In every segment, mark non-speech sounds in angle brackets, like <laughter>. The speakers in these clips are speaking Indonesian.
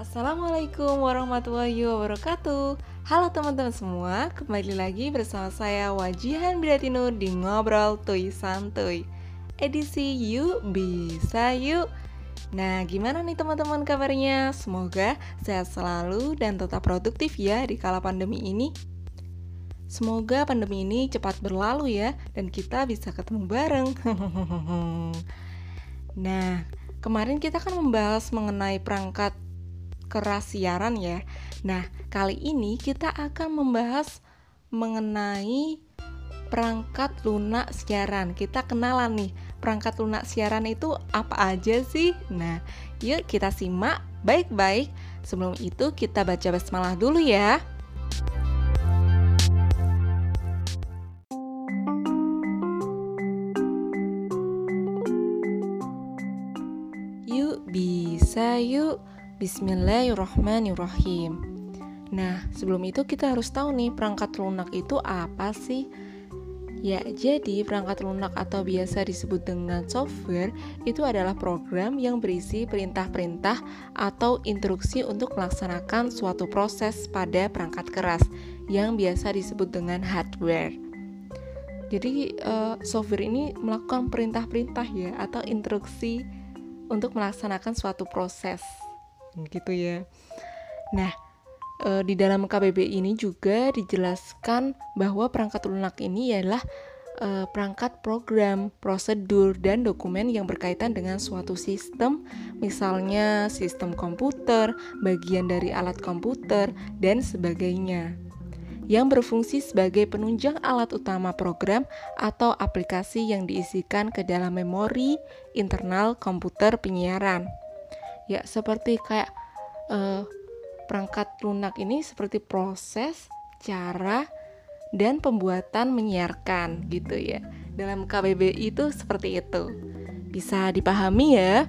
Assalamualaikum warahmatullahi wabarakatuh Halo teman-teman semua, kembali lagi bersama saya Wajihan Bidatino di Ngobrol Tuy Santuy Edisi Yuk Bisa Yuk Nah gimana nih teman-teman kabarnya? Semoga sehat selalu dan tetap produktif ya di kala pandemi ini Semoga pandemi ini cepat berlalu ya dan kita bisa ketemu bareng. <laughs> nah, kemarin kita kan membahas mengenai perangkat keras siaran ya. Nah, kali ini kita akan membahas mengenai perangkat lunak siaran. Kita kenalan nih, perangkat lunak siaran itu apa aja sih? Nah, yuk kita simak baik-baik. Sebelum itu kita baca basmalah dulu ya. bisa yuk Bismillahirrahmanirrahim Nah sebelum itu kita harus tahu nih perangkat lunak itu apa sih? Ya, jadi perangkat lunak atau biasa disebut dengan software itu adalah program yang berisi perintah-perintah atau instruksi untuk melaksanakan suatu proses pada perangkat keras yang biasa disebut dengan hardware. Jadi, uh, software ini melakukan perintah-perintah ya atau instruksi untuk melaksanakan suatu proses gitu ya. Nah, e, di dalam KBB ini juga dijelaskan bahwa perangkat lunak ini adalah e, perangkat program, prosedur, dan dokumen yang berkaitan dengan suatu sistem, misalnya sistem komputer, bagian dari alat komputer, dan sebagainya yang berfungsi sebagai penunjang alat utama program atau aplikasi yang diisikan ke dalam memori internal komputer penyiaran. Ya, seperti kayak uh, perangkat lunak ini seperti proses, cara, dan pembuatan menyiarkan gitu ya. Dalam KBB itu seperti itu. Bisa dipahami ya?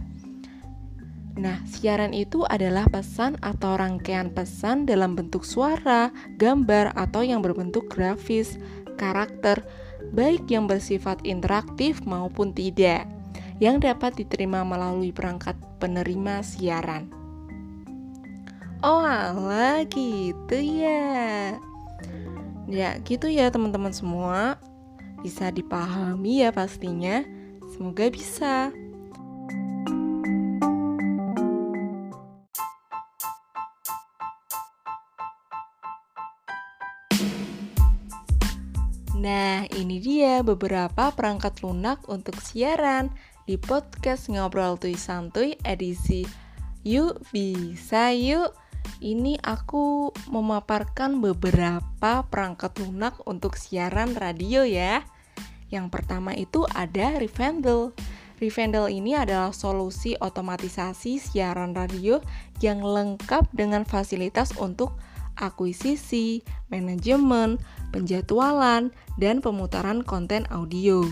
Nah, siaran itu adalah pesan atau rangkaian pesan dalam bentuk suara, gambar, atau yang berbentuk grafis, karakter, baik yang bersifat interaktif maupun tidak, yang dapat diterima melalui perangkat penerima siaran. Oh, ala gitu ya. Ya, gitu ya teman-teman semua. Bisa dipahami ya pastinya. Semoga bisa. Nah, ini dia beberapa perangkat lunak untuk siaran di podcast Ngobrol Tui Santuy edisi Yuk Bisa Yuk. Ini aku memaparkan beberapa perangkat lunak untuk siaran radio ya. Yang pertama itu ada Rivendell. Rivendell ini adalah solusi otomatisasi siaran radio yang lengkap dengan fasilitas untuk akuisisi, manajemen, penjadwalan, dan pemutaran konten audio.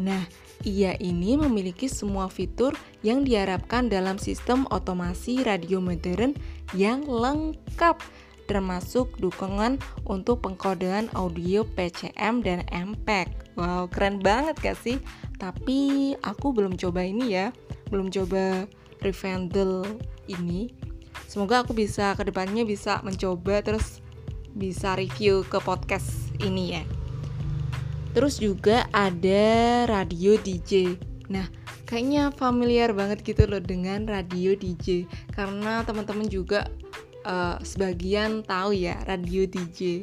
Nah, ia ini memiliki semua fitur yang diharapkan dalam sistem otomasi radio modern yang lengkap termasuk dukungan untuk pengkodean audio PCM dan MPEG. Wow, keren banget gak sih? Tapi aku belum coba ini ya, belum coba Revendel ini. Semoga aku bisa ke depannya bisa mencoba terus bisa review ke podcast ini ya. Terus juga ada radio DJ. Nah, kayaknya familiar banget gitu loh dengan radio DJ karena teman-teman juga uh, sebagian tahu ya radio DJ.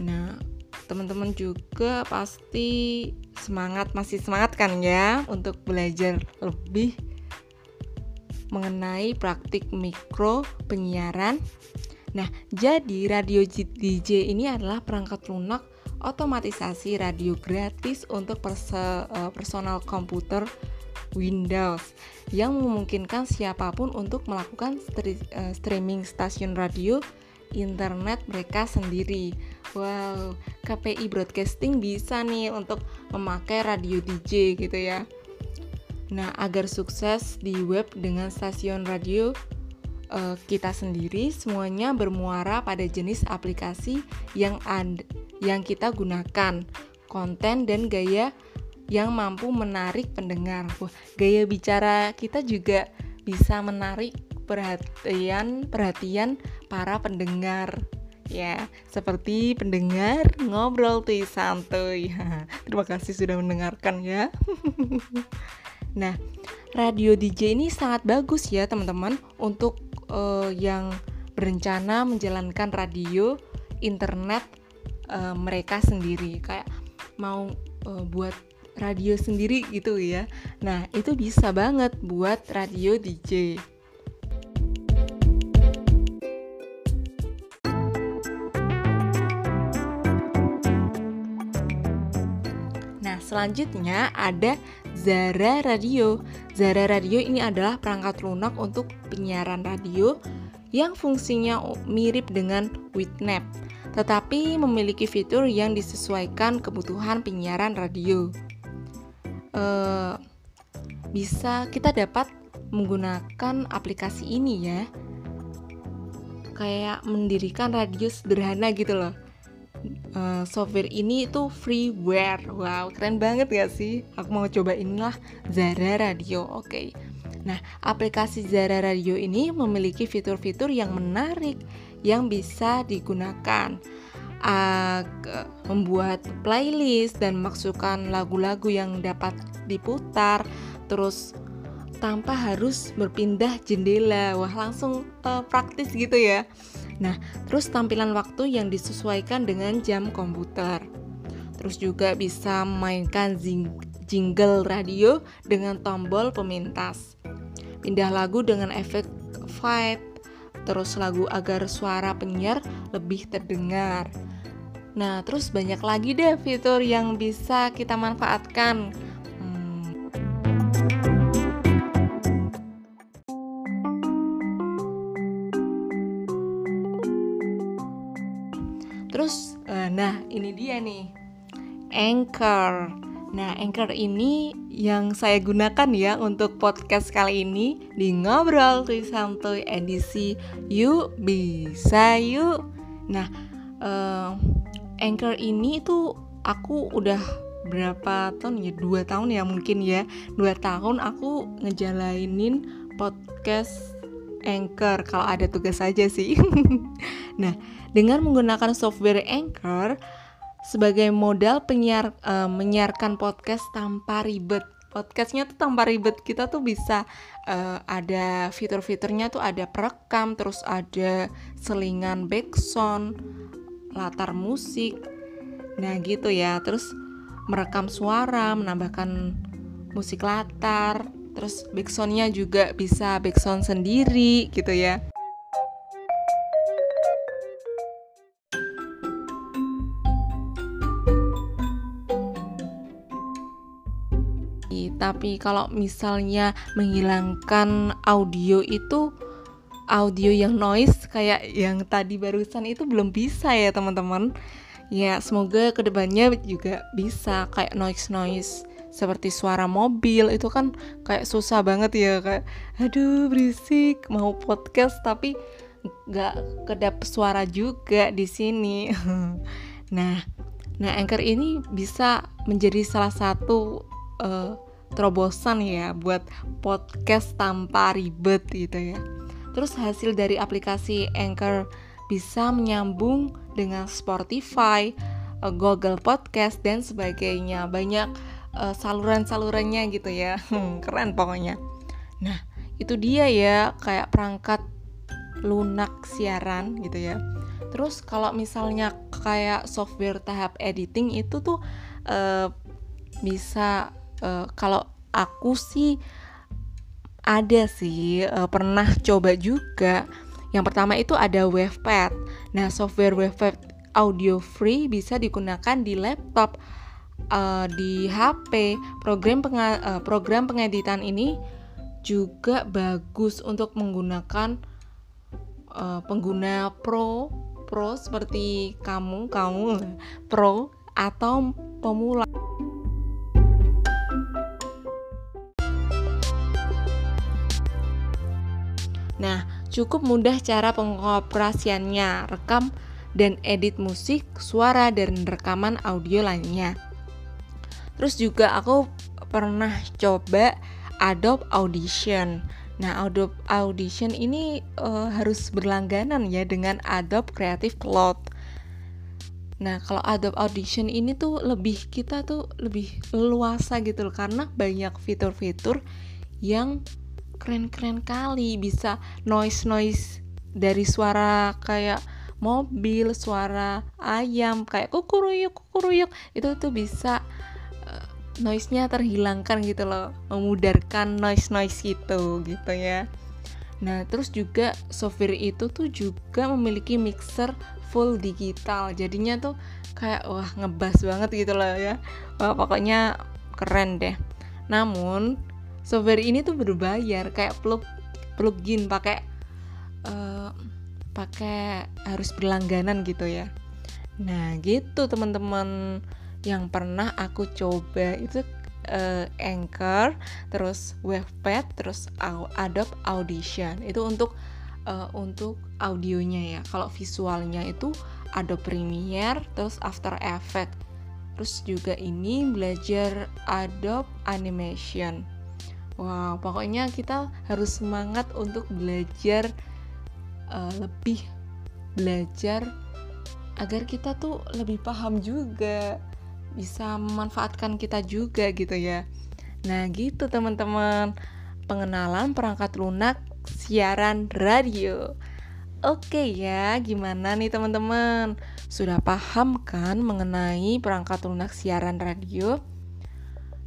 Nah, teman-teman juga pasti semangat masih semangat kan ya untuk belajar lebih mengenai praktik mikro penyiaran. Nah, jadi radio DJ ini adalah perangkat lunak otomatisasi radio gratis untuk perse, uh, personal komputer Windows yang memungkinkan siapa pun untuk melakukan eh, streaming stasiun radio internet mereka sendiri. Wow, KPI Broadcasting bisa nih untuk memakai radio DJ gitu ya. Nah, agar sukses di web dengan stasiun radio uh, kita sendiri semuanya bermuara pada jenis aplikasi yang yang kita gunakan, konten dan gaya yang mampu menarik pendengar. Wah, gaya bicara kita juga bisa menarik perhatian perhatian para pendengar. Ya seperti pendengar ngobrol tuh santuy. <laughs> Terima kasih sudah mendengarkan ya. <laughs> Nah radio DJ ini sangat bagus ya teman-teman untuk uh, yang berencana menjalankan radio internet uh, mereka sendiri. Kayak mau uh, buat radio sendiri gitu ya. Nah itu bisa banget buat radio DJ Nah, selanjutnya ada Zara Radio. Zara Radio ini adalah perangkat lunak untuk penyiaran radio yang fungsinya mirip dengan Witnap, tetapi memiliki fitur yang disesuaikan kebutuhan penyiaran radio. Uh, bisa kita dapat menggunakan aplikasi ini ya, kayak mendirikan radio sederhana gitu loh. Uh, software ini itu freeware. Wow, keren banget gak sih? Aku mau cobain lah Zara Radio. Oke. Okay. Nah, aplikasi Zara Radio ini memiliki fitur-fitur yang menarik yang bisa digunakan. Uh, membuat playlist dan masukkan lagu-lagu yang dapat diputar, terus tanpa harus berpindah jendela. Wah, langsung uh, praktis gitu ya. Nah, terus tampilan waktu yang disesuaikan dengan jam komputer. Terus juga bisa mainkan jingle radio dengan tombol pemintas. Pindah lagu dengan efek fade, terus lagu agar suara penyiar lebih terdengar. Nah, terus banyak lagi deh fitur yang bisa kita manfaatkan Terus, uh, nah ini dia nih, Anchor. Nah, Anchor ini yang saya gunakan ya untuk podcast kali ini di ngobrol tuh santuy edisi yuk bisa yuk. Nah, uh, Anchor ini tuh aku udah berapa tahun ya dua tahun ya mungkin ya dua tahun aku ngejalanin podcast Anchor kalau ada tugas saja sih. <laughs> nah, dengan menggunakan software Anchor sebagai modal penyiar uh, menyiarkan podcast tanpa ribet. Podcastnya tuh tanpa ribet kita tuh bisa uh, ada fitur-fiturnya tuh ada perekam, terus ada selingan background, latar musik. Nah gitu ya, terus merekam suara, menambahkan musik latar, terus backsoundnya juga bisa backsound sendiri gitu ya tapi kalau misalnya menghilangkan audio itu audio yang noise kayak yang tadi barusan itu belum bisa ya teman-teman. Ya semoga ke depannya juga bisa kayak noise noise seperti suara mobil. Itu kan kayak susah banget ya kayak aduh berisik mau podcast tapi nggak kedap suara juga di sini. <laughs> Nah nah anchor ini bisa menjadi salah satu uh, terobosan ya buat podcast tanpa ribet gitu ya. Terus hasil dari aplikasi anchor bisa menyambung dengan Spotify eh, Google Podcast dan sebagainya. Banyak uh, saluran-salurannya gitu ya. <laughs> Keren pokoknya. Nah itu dia ya kayak perangkat lunak siaran gitu ya. Terus kalau misalnya kayak software tahap editing itu tuh uh, bisa uh, kalau aku sih ada sih uh, pernah coba juga. Yang pertama itu ada Wavepad. Nah software Wavepad audio free bisa digunakan di laptop uh, di HP program penga uh, program pengeditan ini juga bagus untuk menggunakan uh, pengguna pro pro seperti kamu kamu pro atau pemula. Cukup mudah cara pengoperasiannya, rekam dan edit musik, suara, dan rekaman audio lainnya. Terus juga aku pernah coba Adobe Audition. Nah, Adobe Audition ini uh, harus berlangganan ya dengan Adobe Creative Cloud. Nah, kalau Adobe Audition ini tuh lebih kita tuh lebih luasa gitu loh karena banyak fitur-fitur yang keren-keren kali bisa noise-noise dari suara kayak mobil, suara ayam kayak kukuruyuk kukuruyuk itu tuh bisa uh, noise-nya terhilangkan gitu loh, memudarkan noise-noise itu gitu ya. Nah, terus juga software itu tuh juga memiliki mixer full digital. Jadinya tuh kayak wah ngebas banget gitu loh ya. Wah, pokoknya keren deh. Namun software ini tuh berbayar kayak plug plugin pakai uh, pakai harus berlangganan gitu ya. Nah gitu teman-teman yang pernah aku coba itu uh, Anchor terus Webpad terus Adobe Audition. Itu untuk uh, untuk audionya ya. Kalau visualnya itu Adobe Premiere terus After Effects. Terus juga ini belajar Adobe Animation Wow, pokoknya kita harus semangat untuk belajar uh, lebih belajar agar kita tuh lebih paham juga bisa memanfaatkan kita juga gitu ya. Nah, gitu teman-teman. Pengenalan perangkat lunak siaran radio. Oke ya, gimana nih teman-teman? Sudah paham kan mengenai perangkat lunak siaran radio?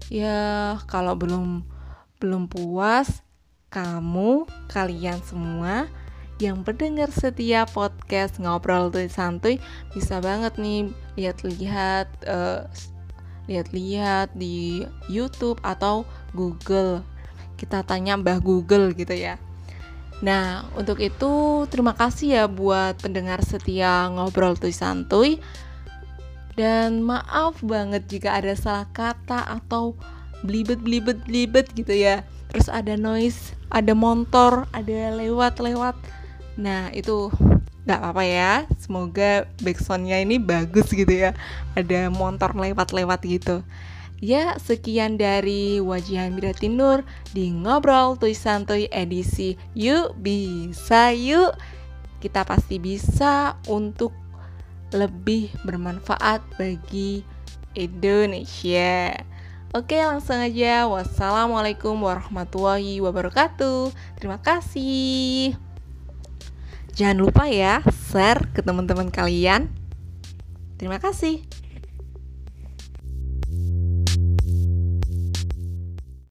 Ya, kalau belum belum puas, kamu, kalian semua yang pendengar setiap podcast ngobrol tuh santuy bisa banget nih lihat-lihat uh, lihat-lihat di YouTube atau Google. Kita tanya Mbah Google gitu ya. Nah, untuk itu terima kasih ya buat pendengar setia ngobrol tuh santuy. Dan maaf banget jika ada salah kata atau blibet blibet blibet gitu ya. Terus ada noise ada motor ada lewat lewat nah itu nggak apa-apa ya. Semoga backsoundnya ini bagus gitu ya. Ada motor lewat-lewat gitu. Ya sekian dari wajihan Mirati Nur di ngobrol tuh santuy edisi yuk bisa yuk. Kita pasti bisa untuk lebih bermanfaat bagi Indonesia. Oke, langsung aja. Wassalamualaikum warahmatullahi wabarakatuh. Terima kasih. Jangan lupa ya, share ke teman-teman kalian. Terima kasih.